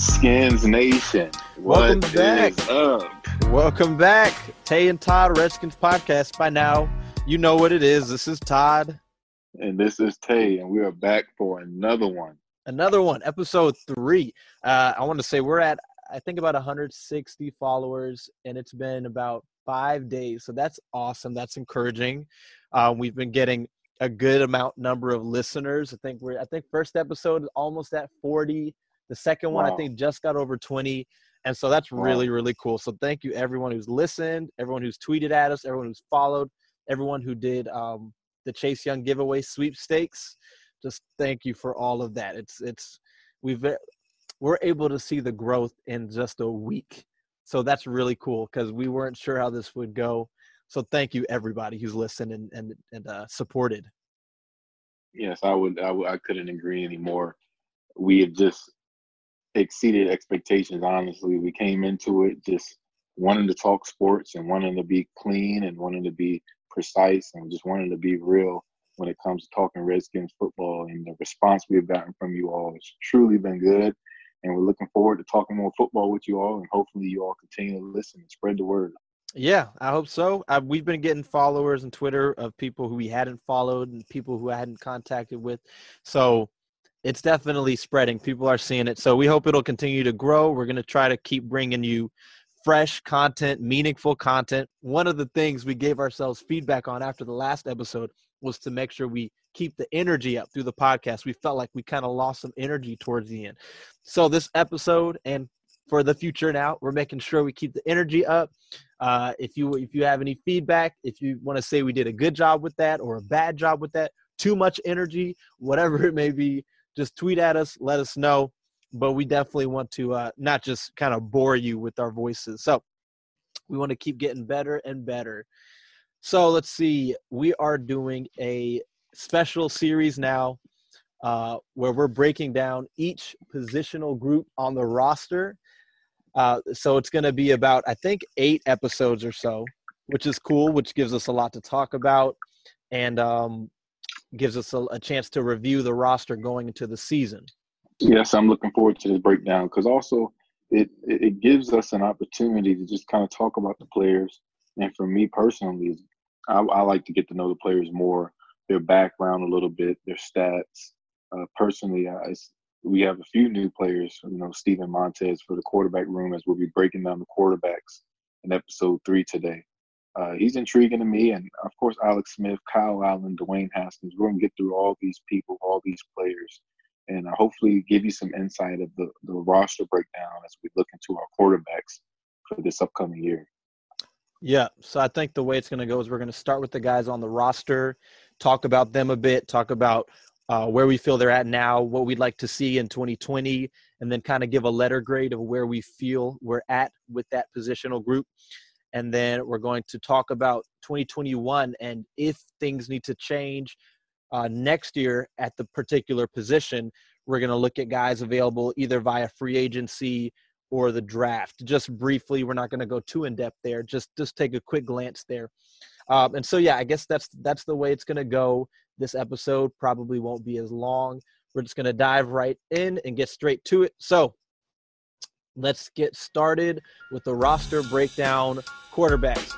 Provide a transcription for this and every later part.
Redskins Nation. Welcome What back. is up? Welcome back, Tay and Todd Redskins podcast. By now, you know what it is. This is Todd. And this is Tay, and we are back for another one. Another one, episode three. Uh, I want to say we're at, I think, about 160 followers, and it's been about five days. So that's awesome. That's encouraging. Uh, we've been getting a good amount number of listeners. I think we're, I think first episode is almost at 40. The second one, I think, just got over 20. And so that's Wow. really, really cool. So thank you, everyone who's listened, everyone who's tweeted at us, everyone who's followed, everyone who did um, the Chase Young giveaway sweepstakes. Just thank you for all of that. It's it's we've we're able to see the growth in just a week. So that's really cool because we weren't sure how this would go. So thank you everybody who's listened and and and uh, supported. Yes, I would. I, would, I couldn't agree anymore. We have just exceeded expectations. Honestly, we came into it just wanting to talk sports and wanting to be clean and wanting to be precise and just wanting to be real when it comes to talking Redskins football. And the response we've gotten from you all has truly been good. And we're looking forward to talking more football with you all. And hopefully, you all continue to listen and spread the word. Yeah, I hope so. Uh, we've been getting followers on Twitter of people who we hadn't followed and people who I hadn't contacted with. So it's definitely spreading. People are seeing it. So we hope it'll continue to grow. We're going to try to keep bringing you fresh content, meaningful content. One of the things we gave ourselves feedback on after the last episode was to make sure we keep the energy up through the podcast. We felt like we kind of lost some energy towards the end. So this episode and for the future now, we're making sure we keep the energy up. Uh, if you if you have any feedback, if you want to say we did a good job with that or a bad job with that, too much energy, whatever it may be, just tweet at us, let us know. But we definitely want to uh, not just kind of bore you with our voices. So we want to keep getting better and better. So let's see. We are doing a special series now uh, where we're breaking down each positional group on the roster. Uh, so it's going to be about, I think, eight episodes or so, which is cool, which gives us a lot to talk about and um, gives us a, a chance to review the roster going into the season. Yes, I'm looking forward to this breakdown because also it, it gives us an opportunity to just kind of talk about the players. And for me personally, I, I like to get to know the players more, their background a little bit, their stats. Uh, personally, I, we have a few new players. You know, Steven Montez for the quarterback room, as we'll be breaking down the quarterbacks in episode three today. Uh, he's intriguing to me, and of course, Alex Smith, Kyle Allen, Dwayne Haskins. We're gonna get through all these people, all these players, and uh, hopefully give you some insight of the, the roster breakdown as we look into our quarterbacks for this upcoming year. Yeah, so I think the way it's going to go is we're going to start with the guys on the roster, talk about them a bit, talk about uh, where we feel they're at now, what we'd like to see in 2020, and then kind of give a letter grade of where we feel we're at with that positional group. And then we're going to talk about 2021 and if things need to change uh, next year at the particular position, we're going to look at guys available either via free agency or the draft. Just briefly, we're not going to go too in depth there. Just just take a quick glance there. Um, and so yeah, I guess that's that's the way it's going to go. This episode probably won't be as long. We're just going to dive right in and get straight to it. So let's get started with the roster breakdown quarterbacks.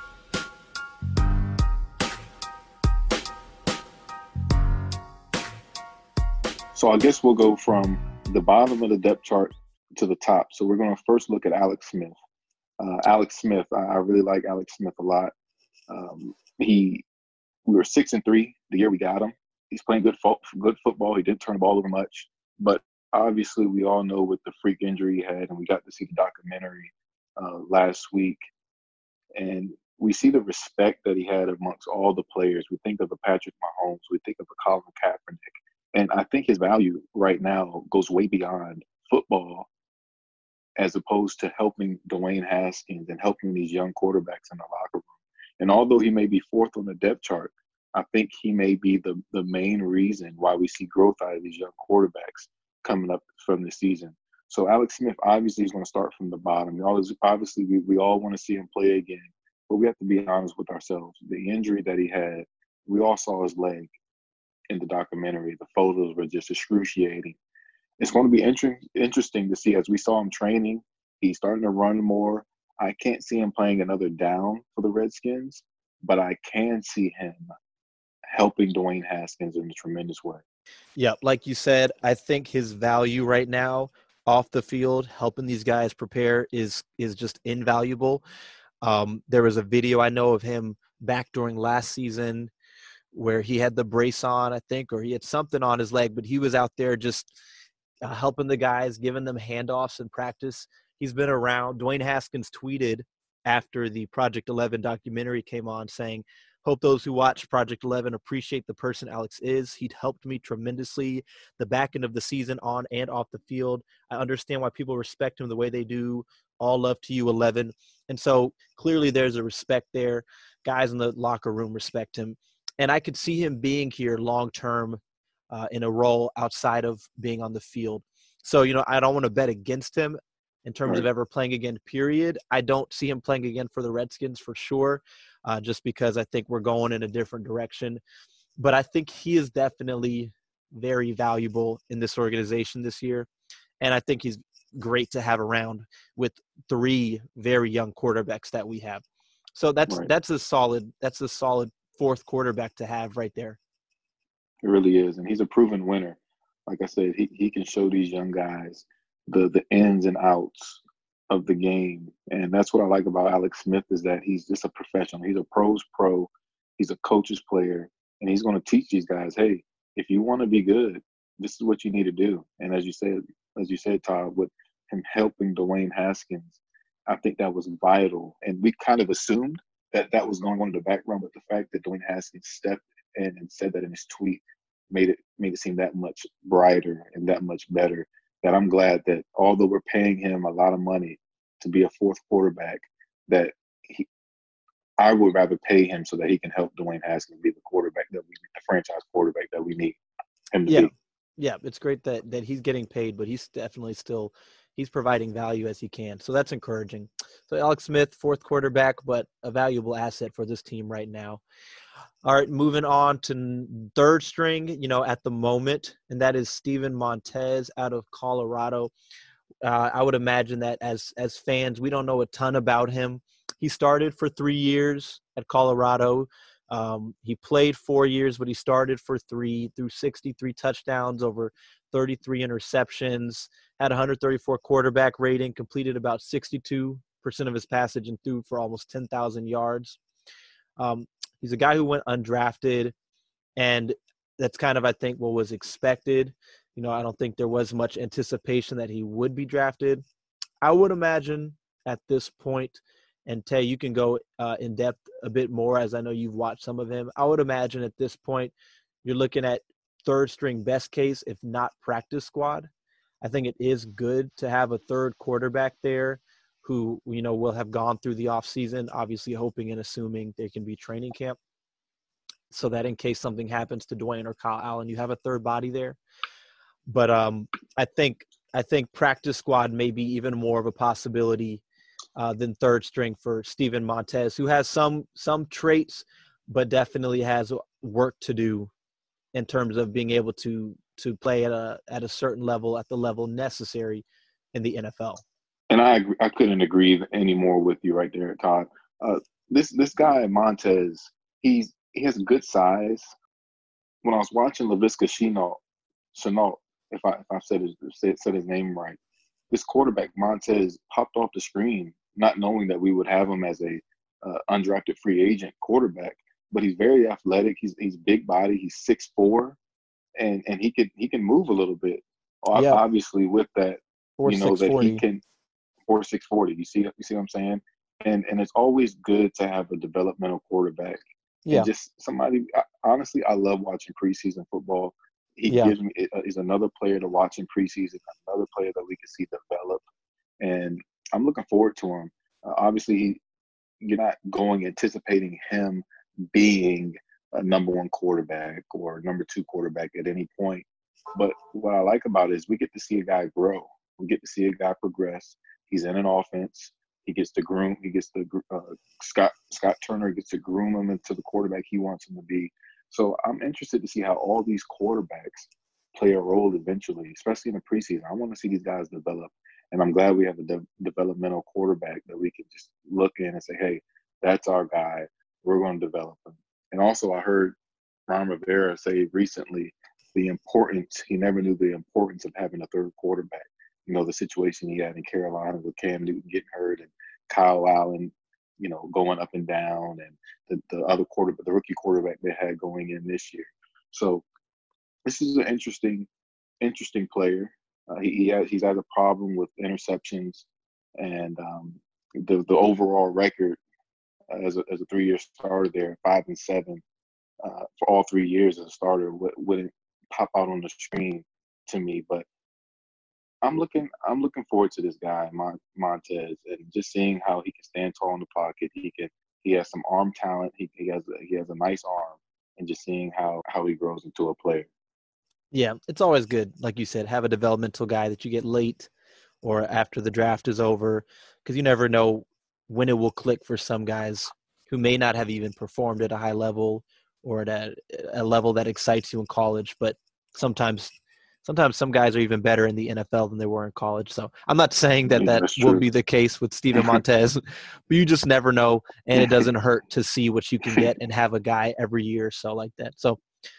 So I guess we'll go from the bottom of the depth chart to the top. So we're going to first look at Alex Smith. Uh, Alex Smith, I, I, really like Alex Smith a lot. Um, he, we were six and three the year we got him. He's playing good fo- good football. He didn't turn the ball over much, but obviously we all know what the freak injury he had, and we got to see the documentary uh, last week, and we see the respect that he had amongst all the players. We think of a Patrick Mahomes, we think of a Colin Kaepernick, and I think his value right now goes way beyond football as opposed to helping Dwayne Haskins and helping these young quarterbacks in the locker room. And although he may be fourth on the depth chart, I think he may be the, the main reason why we see growth out of these young quarterbacks coming up from the season. So Alex Smith obviously is going to start from the bottom. Obviously, we, we all want to see him play again, but we have to be honest with ourselves. The injury that he had, we all saw his leg in the documentary. The photos were just excruciating it's going to be inter- interesting to see as we saw him training. He's starting to run more. I can't see him playing another down for the Redskins, but I can see him helping Dwayne Haskins in a tremendous way. Yeah, like you said, I think his value right now off the field, helping these guys prepare, is is just invaluable. Um, there was a video I know of him back during last season where he had the brace on, I think, or he had something on his leg, but he was out there just uh, helping the guys, giving them handoffs in practice. He's been around. Dwayne Haskins tweeted after the Project 11 documentary came on saying, Hope those who watch Project 11 appreciate the person Alex is. He'd helped me tremendously the back end of the season on and off the field. I understand why people respect him the way they do. All love to you, 11. And so clearly there's a respect there. Guys in the locker room respect him. And I could see him being here long term uh, in a role outside of being on the field. So, you know, I don't want to bet against him in terms right. of ever playing again, period. I don't see him playing again for the Redskins for sure, uh, just because I think we're going in a different direction. But I think he is definitely very valuable in this organization this year. And I think he's great to have around with three very young quarterbacks that we have. So that's right. that's a solid that's a solid fourth quarterback to have right there. It really is, and he's a proven winner. Like I said, he, he can show these young guys the the ins and outs of the game, and that's what I like about Alex Smith is that he's just a professional. He's a pros pro. He's a coach's player, and he's going to teach these guys, hey, if you want to be good, this is what you need to do. And as you said, as you said, Todd, with him helping Dwayne Haskins, I think that was vital. And we kind of assumed that that was going on in the background, but the fact that Dwayne Haskins stepped in and said that in his tweet made it made it seem that much brighter and that much better. That I'm glad that although we're paying him a lot of money to be a fourth quarterback, that he, I would rather pay him so that he can help Dwayne Haskins be the quarterback that we, the franchise quarterback that we need him to yeah. be. Yeah, it's great that that he's getting paid, but he's definitely still he's providing value as he can. So that's encouraging. So Alex Smith, fourth quarterback, but a valuable asset for this team right now. All right, moving on to third string, you know, at the moment, and that is Steven Montez out of Colorado. Uh, I would imagine that as as fans, we don't know a ton about him. He started for three years at Colorado. Um, he played four years, but he started for three, threw 63 touchdowns, over 33 interceptions, had 134 quarterback rating, completed about 62% of his passage, and threw for almost 10,000 yards. Um, He's a guy who went undrafted, and that's kind of I think what was expected. You know, I don't think there was much anticipation that he would be drafted. I would imagine at this point, and Tay, you can go uh, in depth a bit more as I know you've watched some of him. I would imagine at this point, you're looking at third string best case, if not practice squad. I think it is good to have a third quarterback there who, you know, will have gone through the offseason, obviously hoping and assuming there can be training camp. So that in case something happens to Dwayne or Kyle Allen, you have a third body there. But um, I think I think practice squad may be even more of a possibility uh, than third string for Steven Montez, who has some some traits, but definitely has work to do in terms of being able to to play at a at a certain level at the level necessary in the NFL. And I agree, I couldn't agree any more with you right there, Todd. Uh, this this guy Montez, he's he has a good size. When I was watching Laviska Shenault, Shenault, if I if I said his said, said his name right, this quarterback Montez popped off the screen, not knowing that we would have him as a uh, undrafted free agent quarterback. But he's very athletic. He's he's big body. He's six four, and and he can he can move a little bit. Yeah. Obviously, with that, four, you know that he can four six forty. You see you see what I'm saying? And and it's always good to have a developmental quarterback. Yeah. And just somebody. Honestly, I love watching preseason football. He yeah. gives me is another player to watch in preseason, another player that we can see develop, and I'm looking forward to him. Uh, obviously, he, you're not going anticipating him being a number one quarterback or number two quarterback at any point. But what I like about it is we get to see a guy grow. We get to see a guy progress. He's in an offense. He gets to groom. He gets to uh, Scott Scott Turner gets to groom him into the quarterback he wants him to be. So I'm interested to see how all these quarterbacks play a role eventually, especially in the preseason. I want to see these guys develop, and I'm glad we have a de- developmental quarterback that we can just look in and say, "Hey, that's our guy. We're going to develop him." And also, I heard Ron Rivera say recently the importance, he never knew the importance of having a third quarterback. You know, the situation he had in Carolina with Cam Newton getting hurt and Kyle Allen, you know, going up and down and the, the other quarterback, the rookie quarterback they had going in this year. So this is an interesting, interesting player. Uh, he, he has, he's had a problem with interceptions and um, the, the overall record as a, as a three year starter there, five and seven uh, for all three years as a starter wouldn't pop out on the screen to me. But I'm looking I'm looking forward to this guy Mon- Montez and just seeing how he can stand tall in the pocket. He can he has some arm talent. He, he has he has a nice arm, and just seeing how how he grows into a player. Yeah, it's always good, like you said, have a developmental guy that you get late or after the draft is over, because you never know when it will click for some guys who may not have even performed at a high level or at a, a level that excites you in college, but sometimes sometimes some guys are even better in the NFL than they were in college. So I'm not saying that that will be the case with Steven Montez, but you just never know, and it doesn't hurt to see what you can get and have a guy every year or so like that. So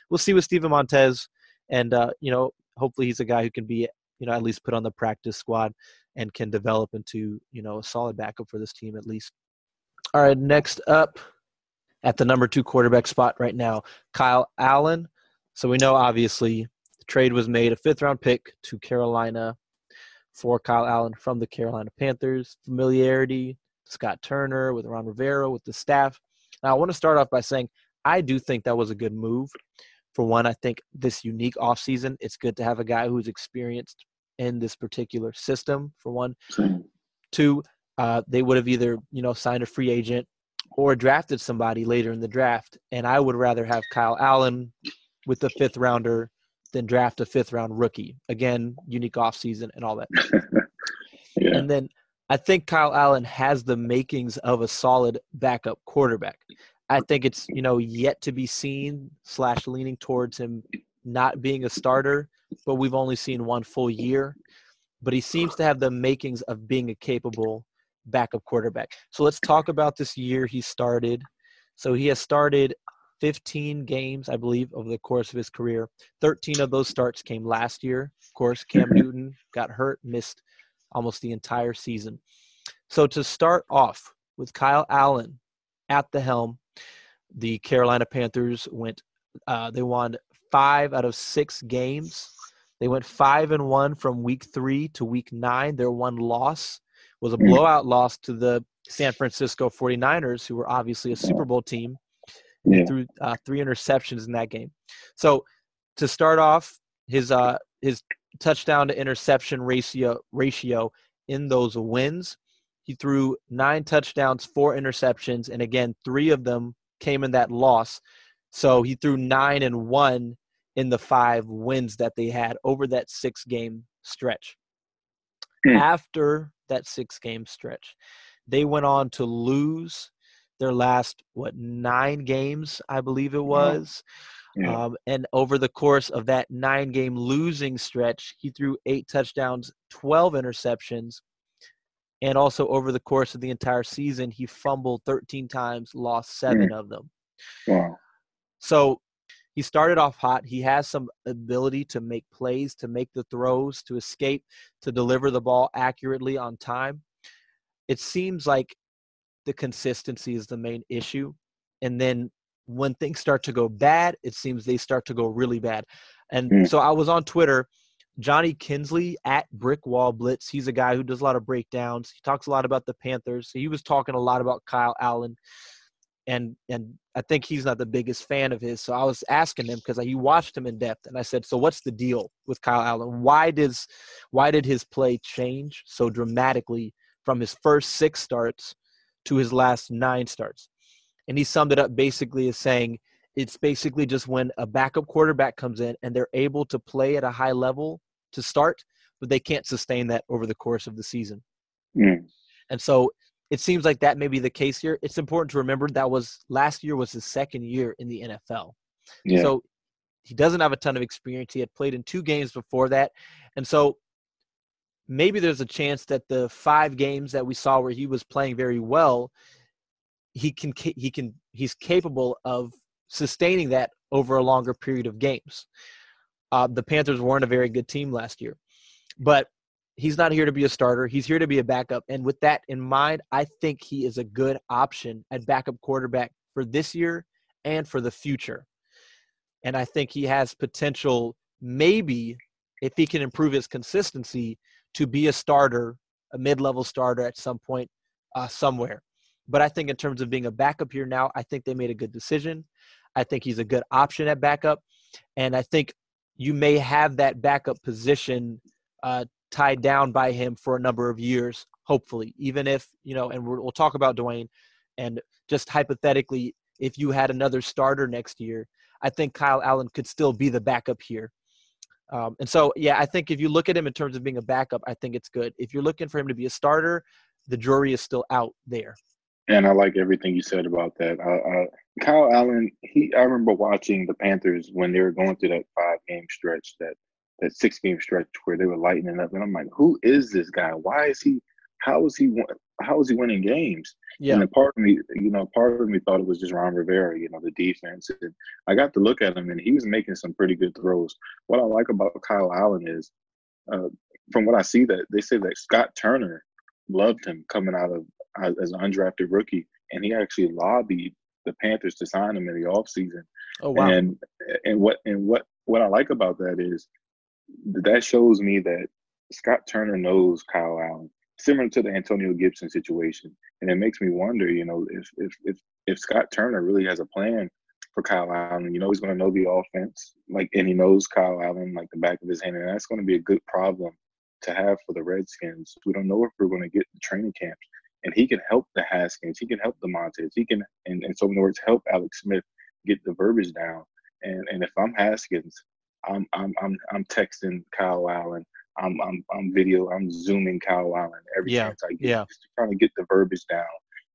we'll see with Steven Montez, and uh, you know, hopefully he's a guy who can be you know at least put on the practice squad and can develop into you know a solid backup for this team at least. All right, next up at the number two quarterback spot right now, Kyle Allen. So we know obviously the trade was made a fifth round pick to Carolina for Kyle Allen from the Carolina Panthers. Familiarity, Scott Turner with Ron Rivera with the staff. Now I want to start off by saying I do think that was a good move. For one, I think this unique offseason, it's good to have a guy who's experienced in this particular system for one two uh, they would have either you know signed a free agent or drafted somebody later in the draft and i would rather have kyle allen with the fifth rounder than draft a fifth round rookie again unique offseason and all that yeah. and then i think kyle allen has the makings of a solid backup quarterback i think it's you know yet to be seen slash leaning towards him not being a starter but we've only seen one full year. But he seems to have the makings of being a capable backup quarterback. So let's talk about this year he started. So he has started 15 games, I believe, over the course of his career. 13 of those starts came last year. Of course, Cam Newton got hurt, missed almost the entire season. So to start off with Kyle Allen at the helm, the Carolina Panthers went. Uh, they won five out of six games they went five and one from week three to week nine. Their one loss was a hmm. blowout loss to the San Francisco 49ers, who were obviously a Super Bowl team. Yeah. Threw uh, three interceptions in that game. So to start off, his uh his touchdown to interception ratio ratio in those wins, he threw nine touchdowns, four interceptions, and again, three of them came in that loss. So he threw nine and one in the five wins that they had over that six game stretch. Mm. After that six game stretch, they went on to lose their last, what, nine games, I believe it was. Yeah. Um, and over the course of that nine game losing stretch, he threw eight touchdowns, 12 interceptions. And also over the course of the entire season, he fumbled 13 times, lost seven mm. of them. Wow. So he started off hot. He has some ability to make plays, to make the throws, to escape, to deliver the ball accurately on time. It seems like the consistency is the main issue. And then when things start to go bad, it seems they start to go really bad. And mm. so I was on Twitter. Johnny Kinsley at Brick Wall Blitz. He's a guy who does a lot of breakdowns. He talks a lot about the Panthers. He was talking a lot about Kyle Allen and and I think he's not the biggest fan of his. So I was asking him because he watched him in depth, and I said, "So what's the deal with Kyle Allen? Why does why did his play change so dramatically from his first six starts to his last nine starts?" And he summed it up basically as saying, "It's basically just when a backup quarterback comes in and they're able to play at a high level to start, but they can't sustain that over the course of the season." Mm. And so it seems like that may be the case here. It's important to remember that was last year was his second year in the NFL. Yeah. So he doesn't have a ton of experience. He had played in two games before that. And so maybe there's a chance that the five games that we saw where he was playing very well, he can he can he's capable of sustaining that over a longer period of games. Uh, the Panthers weren't a very good team last year, but he's not here to be a starter. He's here to be a backup. And with that in mind, I think he is a good option at backup quarterback for this year and for the future. And I think he has potential, maybe, if he can improve his consistency, to be a starter, a mid level starter at some point uh, somewhere. But I think in terms of being a backup here now, I think they made a good decision. I think he's a good option at backup. And I think you may have that backup position uh, tied down by him for a number of years, hopefully, even if, you know, and we'll talk about Dwayne and just hypothetically, if you had another starter next year, I think Kyle Allen could still be the backup here. Um, and so, yeah, I think if you look at him in terms of being a backup, I think it's good. If you're looking for him to be a starter, the jury is still out there. And I like everything you said about that. Uh, uh, Kyle Allen, he I remember watching the Panthers when they were going through that five game stretch that that six game stretch where they were lighting up, and I'm like, who is this guy? Why is he? How is he? How is he winning games? Yeah. And part of me, you know, part of me thought it was just Ron Rivera, you know, the defense. And I got to look at him, and he was making some pretty good throws. What I like about Kyle Allen is, uh, from what I see, that they say that Scott Turner loved him coming out of as an undrafted rookie, and he actually lobbied the Panthers to sign him in the offseason. Oh wow! And and what and what what I like about that is that shows me that Scott Turner knows Kyle Allen, similar to the Antonio Gibson situation, and it makes me wonder, you know, if if if if Scott Turner really has a plan for Kyle Allen, you know, he's going to know the offense, like, and he knows Kyle Allen like the back of his hand, and that's going to be a good problem to have for the Redskins. We don't know if we're going to get the training camps, and he can help the Haskins, he can help the Montez, he can, and in so many words, help Alex Smith get the verbiage down. And and if I'm Haskins, I'm I'm I'm I'm texting Kyle Allen. I'm I'm I'm video. I'm zooming Kyle Allen every yeah. chance I get. Yeah. Just trying to get the verbiage down.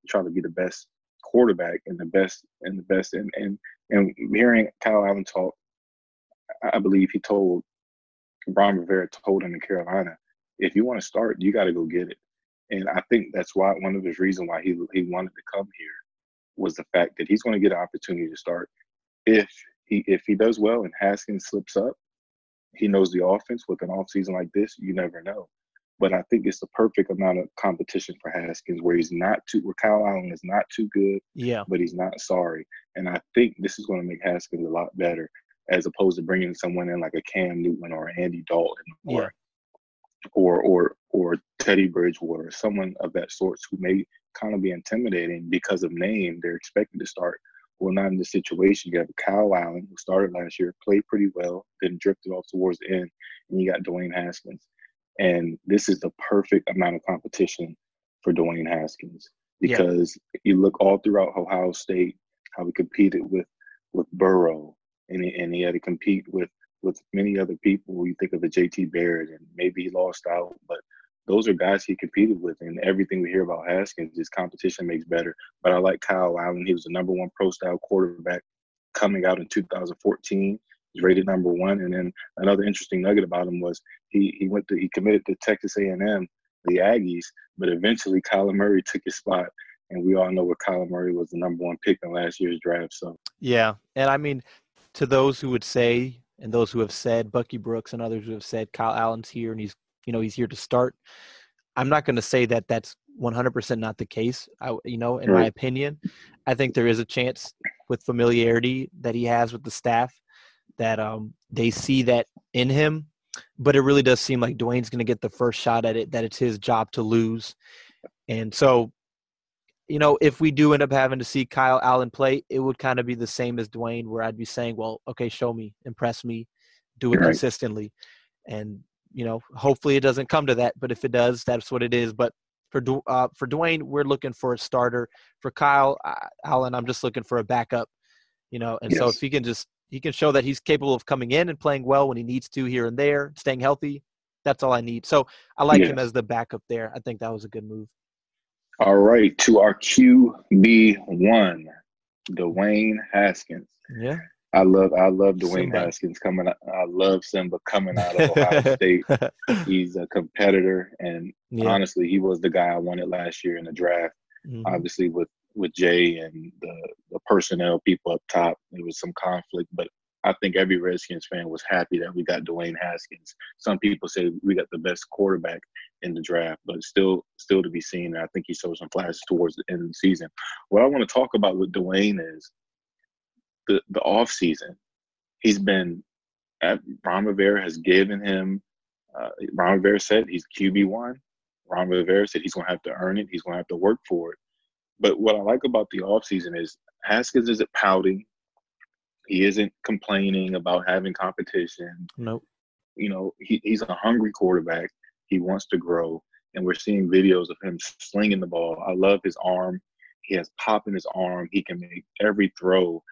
Trying to be the best quarterback and the best and the best and and and hearing Kyle Allen talk, I believe he told Ron Rivera told him in Carolina, if you want to start, you got to go get it. And I think that's why one of his reasons why he he wanted to come here was the fact that he's going to get an opportunity to start if he if he does well and Haskins slips up, he knows the offense with an off season like this, you never know. But I think it's the perfect amount of competition for Haskins where he's not too where Kyle Allen is not too good, yeah, but he's not sorry. And I think this is going to make Haskins a lot better as opposed to bringing someone in like a Cam Newton or Andy Dalton or yeah. or or or Teddy Bridgewater, someone of that sort who may kind of be intimidating because of name. They're expected to start Well, not in this situation. You have Kyle Allen, who started last year, played pretty well, then drifted off towards the end, and you got Dwayne Haskins. And this is the perfect amount of competition for Dwayne Haskins because yeah. you look all throughout Ohio State, how he competed with with Burrow, and he, and he had to compete with with many other people. You think of a JT Barrett, and maybe he lost out, but those are guys he competed with. And everything we hear about Haskins is competition makes better. But I like Kyle Allen. He was the number one pro style quarterback coming out in 2014. He's rated number one. And then another interesting nugget about him was he he went to he committed to Texas A&M, the Aggies, but eventually Kyler Murray took his spot. And we all know where Kyler Murray was the number one pick in last year's draft. So yeah, and I mean, to those who would say and those who have said Bucky Brooks and others who have said Kyle Allen's here and he's you know he's here to start. I'm not going to say that that's 100% not the case. I, you know, in right. my opinion, I think there is a chance with familiarity that he has with the staff that um, they see that in him. But it really does seem like Dwayne's going to get the first shot at it. That it's his job to lose, and so you know, if we do end up having to see Kyle Allen play, it would kind of be the same as Dwayne, where I'd be saying, well, okay, show me, impress me, do it right. consistently. And you know, hopefully it doesn't come to that, but if it does, that's what it is. But for uh, for Dwayne, we're looking for a starter. For Kyle uh, Allen, I'm just looking for a backup. You know, and yes. so if he can just he can show that he's capable of coming in and playing well when he needs to here and there, staying healthy. That's all I need. So I like him as the backup there. I think that was a good move. All right, to our QB one, Dwayne Haskins. Yeah. I love I love Dwayne Simba. Haskins coming. I love Simba coming out of Ohio State. He's a competitor, and yeah. honestly, he was the guy I wanted last year in the draft. Mm-hmm. Obviously, with with Jay and the the personnel people up top, there was some conflict, but I think every Redskins fan was happy that we got Dwayne Haskins. Some people say we got the best quarterback in the draft, but still still to be seen. And I think he showed some flashes towards the end of the season. What I want to talk about with Dwayne is the the off season. He's been at Ron Rivera has given him. Uh, Ron Rivera said he's QB one. Ron Rivera said he's going to have to earn it. He's going to have to work for it. But what I like about the off season is Haskins isn't pouting. He isn't complaining about having competition. Nope. You know, he, he's a hungry quarterback. He wants to grow, and we're seeing videos of him slinging the ball. I love his arm. He has pop in his arm. He can make every throw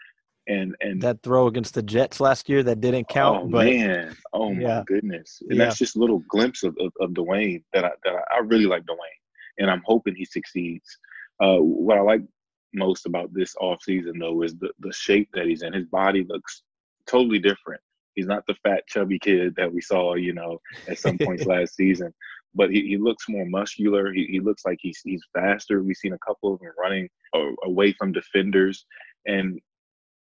and and that throw against the Jets last year that didn't count. Oh but, man, oh yeah. my goodness, and yeah. that's just a little glimpse of, of, of Dwayne that I that I really like Dwayne, and I'm hoping he succeeds. Uh, what I like most about this off season though is the the shape that he's in. His body looks totally different. He's not the fat chubby kid that we saw, you know, at some points last season. But he, he looks more muscular. He, he looks like he's he's faster. We've seen a couple of them running away from defenders, and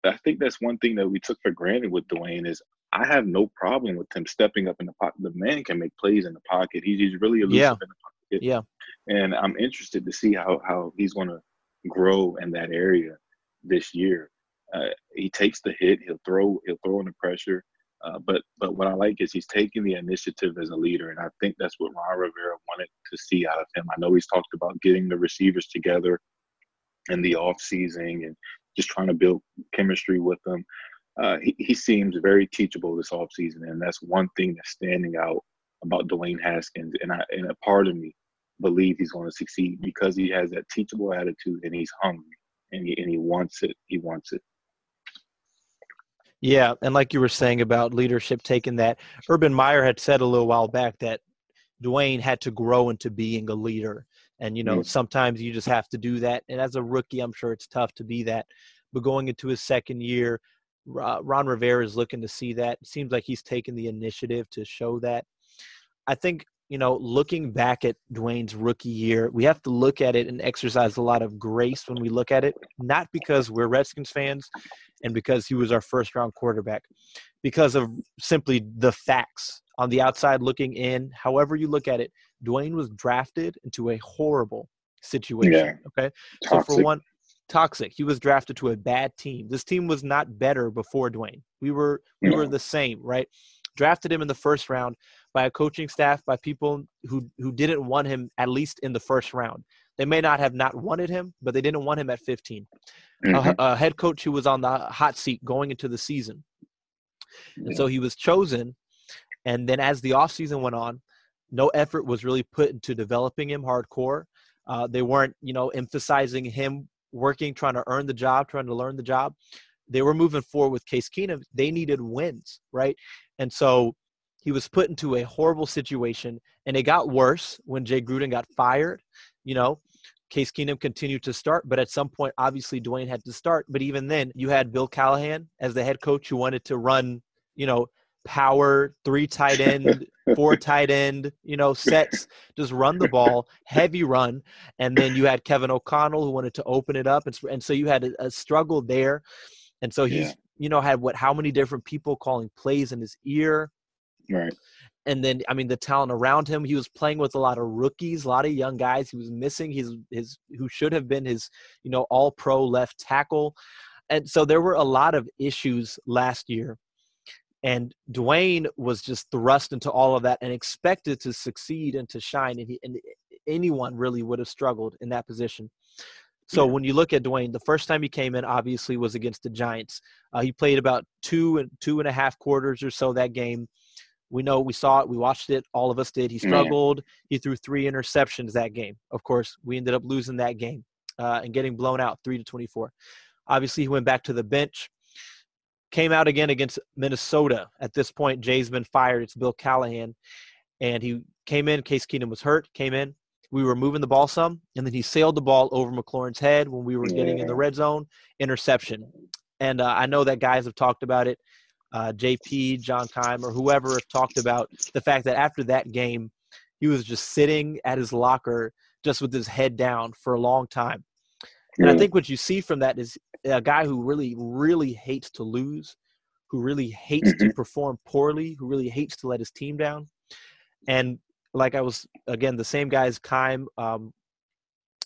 I think that's one thing that we took for granted with Dwayne is I have no problem with him stepping up in the pocket. The man can make plays in the pocket. He's, he's really elusive yeah. in the pocket. Yeah. And I'm interested to see how, how he's going to grow in that area this year. Uh, he takes the hit. He'll throw. He'll throw under pressure. Uh, but but what I like is he's taking the initiative as a leader, and I think that's what Ron Rivera wanted to see out of him. I know he's talked about getting the receivers together in the off season and just trying to build chemistry with them. Uh, he, he seems very teachable this offseason, and that's one thing that's standing out about Dwayne Haskins. And I and a part of me believe he's going to succeed because he has that teachable attitude and he's hungry and he and he wants it. He wants it. Yeah, and like you were saying about leadership, taking that, Urban Meyer had said a little while back that Dwayne had to grow into being a leader. And, you know, mm-hmm. sometimes you just have to do that. And as a rookie, I'm sure it's tough to be that. But going into his second year, Ron Rivera is looking to see that. It seems like he's taken the initiative to show that. I think, you know, looking back at Dwayne's rookie year, we have to look at it and exercise a lot of grace when we look at it, not because we're Redskins fans and because he was our first round quarterback, because of simply the facts on the outside looking in, however you look at it, Dwayne was drafted into a horrible situation. Yeah. Okay. Toxic. So for one, toxic. He was drafted to a bad team. This team was not better before Dwayne. We were we were the same, right? Drafted him in the first round by a coaching staff, by people who who didn't want him at least in the first round. They may not have not wanted him, but they didn't want him at 15. Mhm. A, a head coach who was on the hot seat going into the season. And so he was chosen. And then as the offseason went on, no effort was really put into developing him hardcore. Uh, they weren't, you know, emphasizing him working, trying to earn the job, trying to learn the job. They were moving forward with Case Keenum. They needed wins, right? And so he was put into a horrible situation, and it got worse when Jay Gruden got fired. You know, Case Keenum continued to start, but at some point, obviously, Dwayne had to start. But even then, you had Bill Callahan as the head coach who wanted to run, you know, power, three tight end, four tight end, you know, sets, just run the ball, heavy run. And then you had Kevin O'Connell who wanted to open it up. And, and so you had a, a struggle there. And so he's, Yeah. you know, had what, how many different people calling plays in his ear. Right. And then, I mean, the talent around him, he was playing with a lot of rookies, a lot of young guys. He was missing his, his, who should have been his, you know, all pro left tackle. And so there were a lot of issues last year. And Dwayne was just thrust into all of that and expected to succeed and to shine. And, he, and anyone really would have struggled in that position. So Yeah. when you look at Dwayne, the first time he came in, obviously, was against the Giants. Uh, he played about two and two and a half quarters or so that game. We know we saw it, we watched it, all of us did. He Yeah. struggled. He threw three interceptions that game. Of course, we ended up losing that game uh, and getting blown out three to twenty-four. Obviously, he went back to the bench. Came out again against Minnesota. At this point, Jay's been fired. It's Bill Callahan, and he came in. Case Keenum was hurt. Came in. We were moving the ball some, and then he sailed the ball over McLaurin's head when we were getting in the red zone. Interception. And uh, I know that guys have talked about it. Uh, JP, John Keim, or whoever have talked about the fact that after that game, he was just sitting at his locker, just with his head down for a long time. And I think what you see from that is a guy who really, really hates to lose, who really hates to perform poorly, who really hates to let his team down. And like I was, again, the same guys, Keim, um,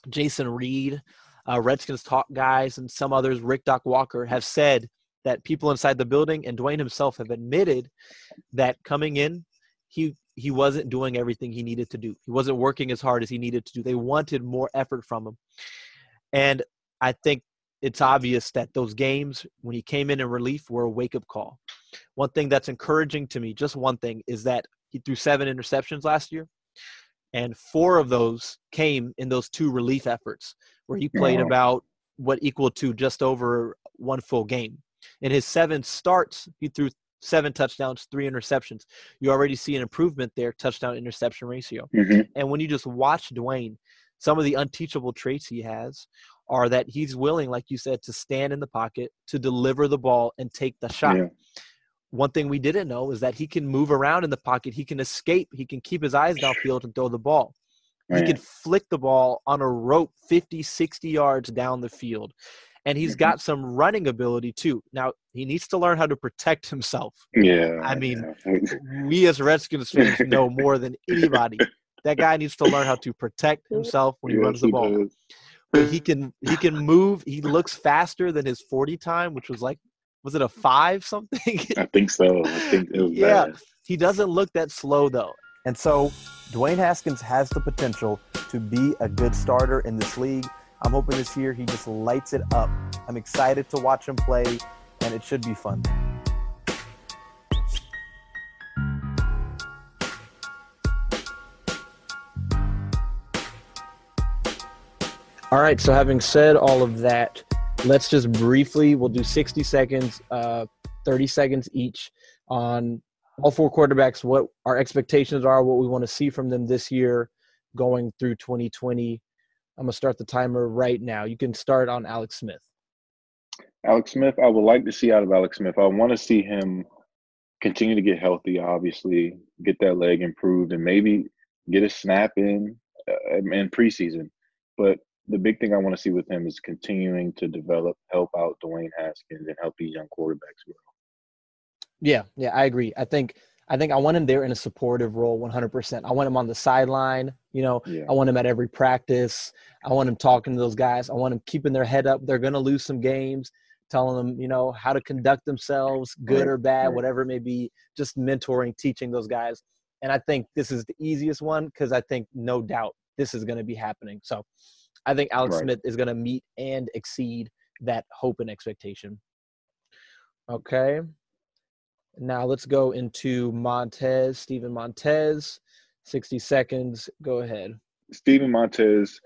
Jason Reed, uh, Redskins talk guys, and some others, Rick Doc Walker, have said that people inside the building and Dwayne himself have admitted that coming in, he he wasn't doing everything he needed to do. He wasn't working as hard as he needed to do. They wanted more effort from him. And I think it's obvious that those games when he came in in relief were a wake up call. One thing that's encouraging to me, just one thing, is that he threw seven interceptions last year, and four of those came in those two relief efforts where he played Wow. about what equal to just over one full game. In his seven starts, he threw seven touchdowns, three interceptions. You already see an improvement there, touchdown interception ratio. Mhm. And when you just watch Dwayne, some of the unteachable traits he has are that he's willing, like you said, to stand in the pocket, to deliver the ball, and take the shot. Yeah. One thing we didn't know is that he can move around in the pocket, he can escape, he can keep his eyes downfield and throw the ball. He can flick the ball on a rope 50, 60 yards down the field. And he's Mhm. got some running ability too. Now, he needs to learn how to protect himself Yeah. I mean, yeah. we as Redskins fans know more than anybody. That guy needs to learn how to protect himself when he runs the he ball. does. But he can he can move. He looks faster than his 40 time, which was like was it a 5 something? I think so. I think it was Yeah. bad. he doesn't look that slow though. And so Dwayne Haskins has the potential to be a good starter in this league. I'm hoping this year he just lights it up. I'm excited to watch him play and it should be fun. All right, so having said all of that, let's just briefly, we'll do 60 seconds, uh, 30 seconds each on all four quarterbacks, what our expectations are, what we want to see from them this year going through 2020. I'm going to start the timer right now. You can start on Alex Smith. Alex Smith, I would like to see out of Alex Smith. I want to see him continue to get healthy, obviously, get that leg improved, and maybe get a snap in uh, in preseason. But the big thing I want to see with him is continuing to develop, help out Dwayne Haskins, and help these young quarterbacks grow. Yeah, yeah, I agree. I think I think I want him there in a supportive role 100%. I want him on the sideline, you know, Yeah, I want him at every practice. I want him talking to those guys. I want him keeping their head up. They're going to lose some games, telling them, you know, how to conduct themselves, good Right, or bad, right. whatever it may be, just mentoring, teaching those guys. And I think this is the easiest one because I think no doubt this is going to be happening. So I think Alex Right. Smith is going to meet and exceed that hope and expectation. Okay. Now let's go into Montez, Steven Montez. 60 seconds. Go ahead. Steven Montez,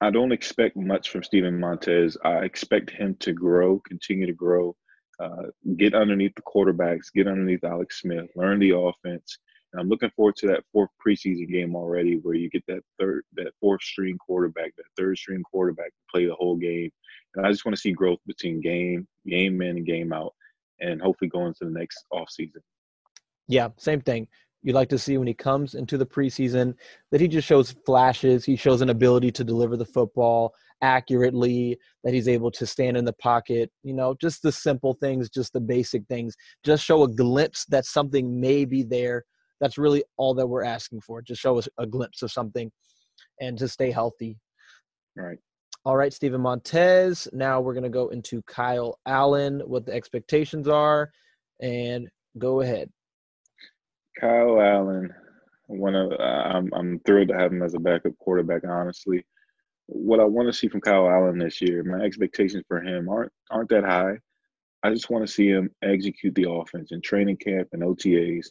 I don't expect much from Steven Montez. I expect him to grow, continue to grow, uh, get underneath the quarterbacks, get underneath Alex Smith, learn the offense. And I'm looking forward to that fourth preseason game already, where you get that third, that fourth string quarterback, that third string quarterback play the whole game. And I just want to see growth between game, game in and game out, and hopefully going into the next off season. Yeah, same thing. You'd like to see when he comes into the preseason that he just shows flashes. He shows an ability to deliver the football accurately, that he's able to stand in the pocket. You know, just the simple things, just the basic things. Just show a glimpse that something may be there. That's really all that we're asking for. Just show us a glimpse of something and to stay healthy. Right. All right, Steven Montez. Now we're going to go into Kyle Allen, what the expectations are, and go ahead. Kyle Allen, one of uh, I'm I'm thrilled to have him as a backup quarterback. Honestly, what I want to see from Kyle Allen this year, my expectations for him aren't aren't that high. I just want to see him execute the offense in training camp and OTAs,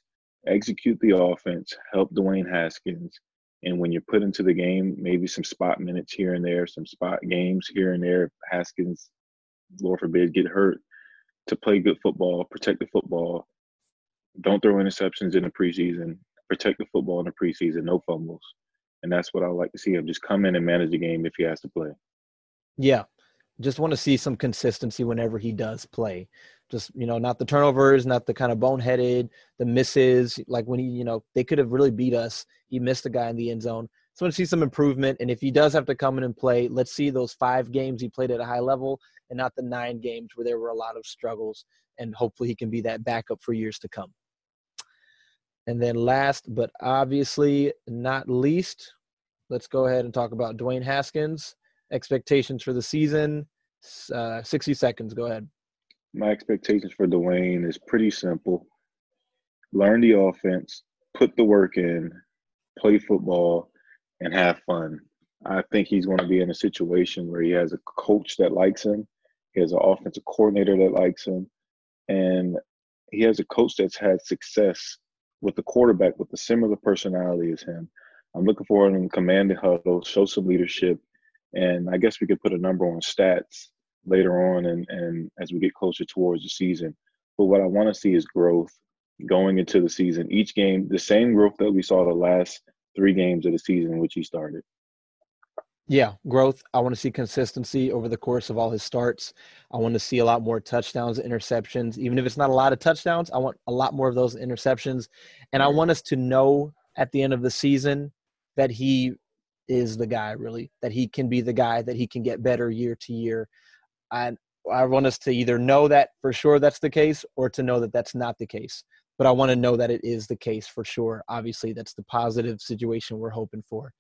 execute the offense, help Dwayne Haskins, and when you're put into the game, maybe some spot minutes here and there, some spot games here and there. Haskins, Lord forbid, get hurt to play good football, protect the football, don't throw interceptions in the preseason. Protect the football in the preseason. No fumbles. And that's what I like to see him just come in and manage the game if he has to play. Yeah. Just want to see some consistency whenever he does play. Just, you know, not the turnovers, not the kind of boneheaded, the misses. Like when he, you know, they could have really beat us. He missed a guy in the end zone. So I want to see some improvement. And if he does have to come in and play, let's see those five games he played at a high level and not the nine games where there were a lot of struggles. And hopefully he can be that backup for years to come. And then last but obviously not least, let's go ahead and talk about Dwayne Haskins. Expectations for the season. Uh, 60 seconds. Go ahead. My expectations for Dwayne is pretty simple. Learn the offense, put the work in, play football, and have fun. I think he's going to be in a situation where he has a coach that likes him, he has an offensive coordinator that likes him, and he has a coach that's had success with the quarterback with a similar personality as him. I'm looking for him to command the huddle, show some leadership, and I guess we could put a number on stats later on and, and as we get closer towards the season. But what I want to see is growth going into the season. Each game, the same growth that we saw the last three games of the season in which he started. Yeah, growth. I want to see consistency over the course of all his starts. I want to see a lot more touchdowns, interceptions. Even if it's not a lot of touchdowns, I want a lot more of those interceptions. And I want us to know at the end of the season that he is the guy, really, that he can be the guy, that he can get better year to year. And I want us to either know that for sure that's the case or to know that that's not the case. But I want to know that it is the case for sure. Obviously, that's the positive situation we're hoping for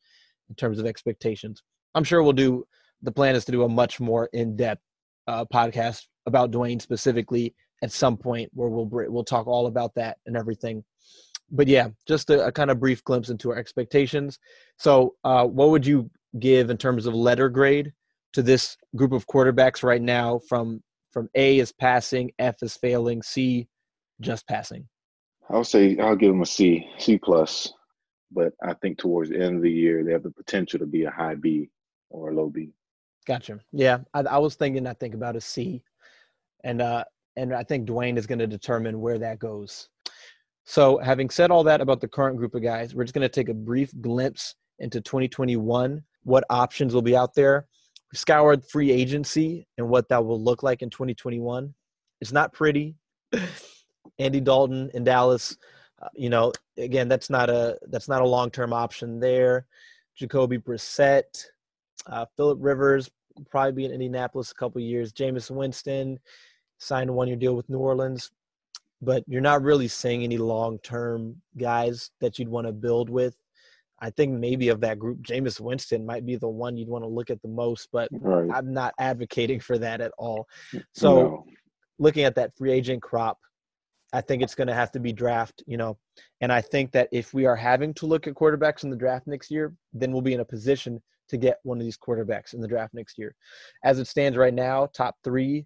in terms of expectations. I'm sure we'll do. The plan is to do a much more in-depth uh, podcast about Dwayne specifically at some point, where we'll we'll talk all about that and everything. But yeah, just a, a kind of brief glimpse into our expectations. So, uh, what would you give in terms of letter grade to this group of quarterbacks right now? From from A is passing, F is failing, C just passing. I'll say I'll give them a C, C plus. But I think towards the end of the year, they have the potential to be a high B or a low B. Gotcha. Yeah, I, I was thinking. I think about a C, and uh, and I think Dwayne is going to determine where that goes. So, having said all that about the current group of guys, we're just going to take a brief glimpse into 2021. What options will be out there? We scoured free agency and what that will look like in 2021. It's not pretty. Andy Dalton in Dallas, uh, you know, again, that's not a that's not a long term option there. Jacoby Brissett, uh, Philip Rivers probably be in Indianapolis a couple years. Jameis Winston signed a one year deal with New Orleans, but you're not really seeing any long term guys that you'd want to build with. I think maybe of that group, Jameis Winston might be the one you'd want to look at the most, but Right. I'm not advocating for that at all. So No. looking at that free agent crop, I think it's going to have to be draft, you know. And I think that if we are having to look at quarterbacks in the draft next year, then we'll be in a position to get one of these quarterbacks in the draft next year. As it stands right now, top three,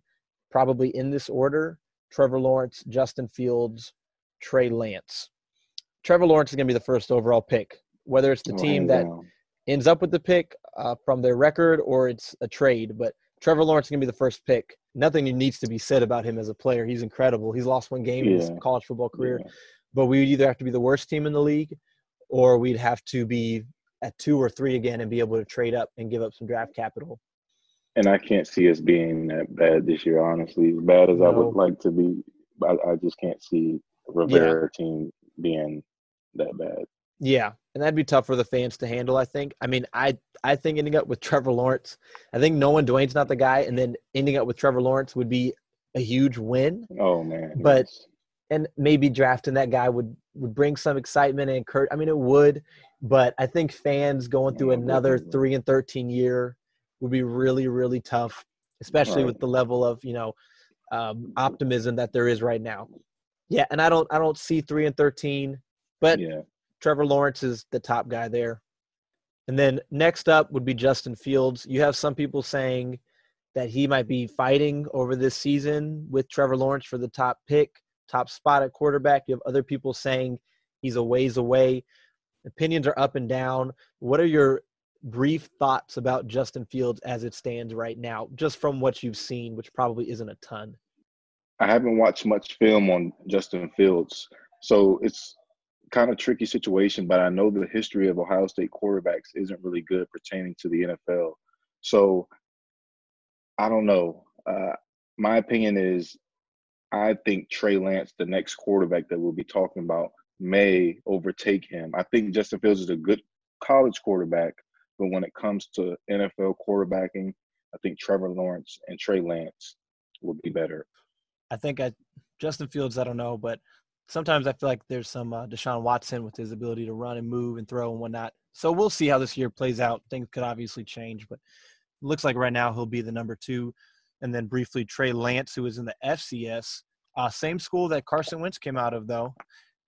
probably in this order Trevor Lawrence, Justin Fields, Trey Lance. Trevor Lawrence is going to be the first overall pick, whether it's the team that ends up with the pick uh, from their record or it's a trade. But Trevor Lawrence is going to be the first pick. Nothing needs to be said about him as a player. He's incredible. He's lost one game yeah. in his college football career. Yeah. But we would either have to be the worst team in the league or we'd have to be at two or three again and be able to trade up and give up some draft capital. And I can't see us being that bad this year, honestly. As bad as no. I would like to be, I, I just can't see Rivera yeah. team being that bad. Yeah, and that'd be tough for the fans to handle. I think. I mean, I I think ending up with Trevor Lawrence, I think knowing Dwayne's not the guy, and then ending up with Trevor Lawrence would be a huge win. Oh man! But yes. and maybe drafting that guy would would bring some excitement and encourage. I mean, it would, but I think fans going through another three and thirteen year would be really really tough, especially right. with the level of you know um, optimism that there is right now. Yeah, and I don't I don't see three and thirteen, but yeah. Trevor Lawrence is the top guy there. And then next up would be Justin Fields. You have some people saying that he might be fighting over this season with Trevor Lawrence for the top pick, top spot at quarterback. You have other people saying he's a ways away. Opinions are up and down. What are your brief thoughts about Justin Fields as it stands right now, just from what you've seen, which probably isn't a ton? I haven't watched much film on Justin Fields, so it's kind of tricky situation, but I know the history of Ohio State quarterbacks isn't really good pertaining to the NFL. So I don't know. Uh, my opinion is I think Trey Lance, the next quarterback that we'll be talking about, may overtake him. I think Justin Fields is a good college quarterback, but when it comes to NFL quarterbacking, I think Trevor Lawrence and Trey Lance will be better. I think I Justin Fields, I don't know, but sometimes I feel like there's some uh, Deshaun Watson with his ability to run and move and throw and whatnot. So we'll see how this year plays out. Things could obviously change, but looks like right now he'll be the number two. And then briefly, Trey Lance, who is in the FCS, uh, same school that Carson Wentz came out of, though.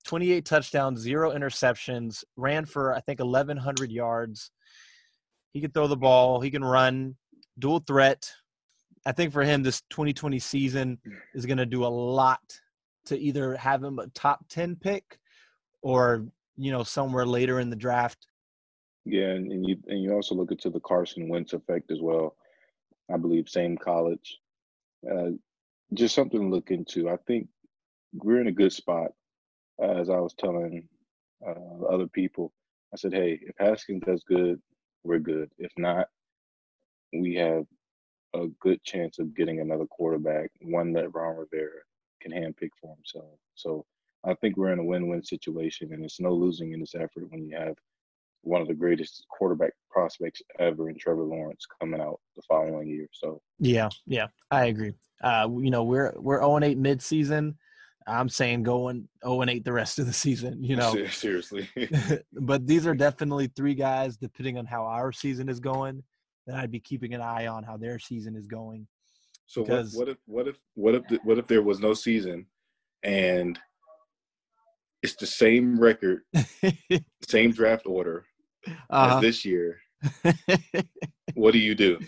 28 touchdowns, zero interceptions, ran for, I think, 1,100 yards. He can throw the ball, he can run, dual threat. I think for him, this 2020 season is going to do a lot to either have him a top 10 pick or, you know, somewhere later in the draft. Yeah, and, and you and you also look into the Carson Wentz effect as well. I believe same college. Uh, just something to look into. I think we're in a good spot. Uh, as I was telling uh, other people, I said, "Hey, if Haskins does good, we're good. If not, we have a good chance of getting another quarterback, one that Ron Rivera can handpick for himself. So I think we're in a win-win situation, and it's no losing in this effort when you have one of the greatest quarterback prospects ever in Trevor Lawrence coming out the following year. So yeah, yeah, I agree. Uh, you know, we're we're 0 8 mid-season. I'm saying going 0 and 8 the rest of the season. You know, seriously. but these are definitely three guys, depending on how our season is going, that I'd be keeping an eye on how their season is going. So what, what if what if what if what if there was no season, and it's the same record, same draft order uh-huh. as this year? what do you do?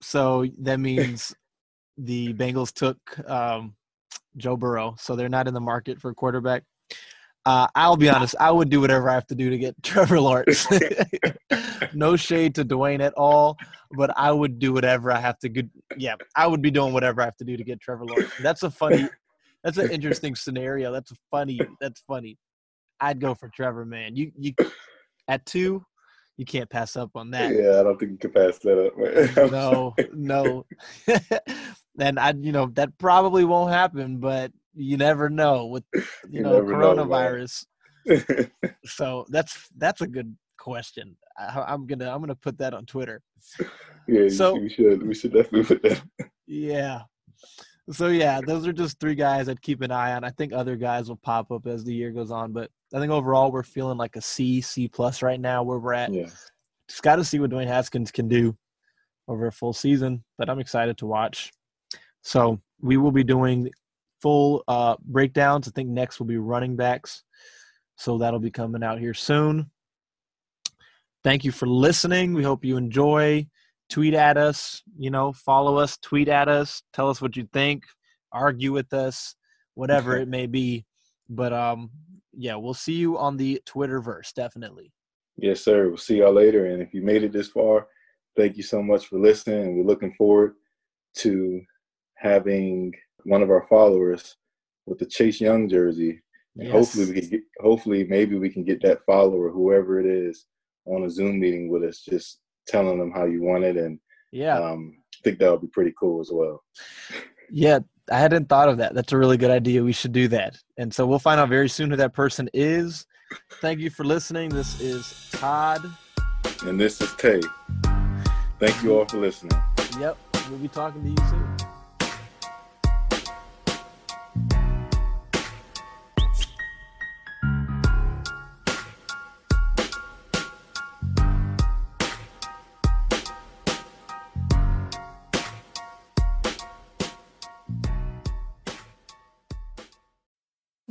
So that means the Bengals took um, Joe Burrow, so they're not in the market for quarterback. Uh, I'll be honest. I would do whatever I have to do to get Trevor Lawrence. no shade to Dwayne at all, but I would do whatever I have to. Good, yeah, I would be doing whatever I have to do to get Trevor Lawrence. That's a funny. That's an interesting scenario. That's funny. That's funny. I'd go for Trevor, man. You you at two, you can't pass up on that. Yeah, I don't think you can pass that up, man. no, no. and I, you know, that probably won't happen, but you never know with you, you know coronavirus. Know, so that's that's a good question. I, am gonna I'm gonna put that on Twitter. Yeah, so we should we should definitely put that. yeah. So yeah, those are just three guys I'd keep an eye on. I think other guys will pop up as the year goes on, but I think overall we're feeling like a C C plus right now where we're at. Yeah. Just got to see what Dwayne Haskins can do over a full season, but I'm excited to watch. So we will be doing full uh, breakdowns. I think next will be running backs. So that'll be coming out here soon. thank you for listening. We hope you enjoy. Tweet at us, you know, follow us, tweet at us, tell us what you think, argue with us, whatever it may be. But um, yeah, we'll see you on the Twitterverse, definitely. Yes, sir. We'll see y'all later. And if you made it this far, thank you so much for listening. And we're looking forward to having one of our followers with the Chase Young jersey. And yes. hopefully we can get hopefully maybe we can get that follower, whoever it is, on a Zoom meeting with us, just telling them how you want it and yeah. Um, I think that would be pretty cool as well. Yeah, I hadn't thought of that. That's a really good idea. We should do that. And so we'll find out very soon who that person is. Thank you for listening. This is Todd. And this is Tay. Thank you all for listening. Yep. We'll be talking to you soon.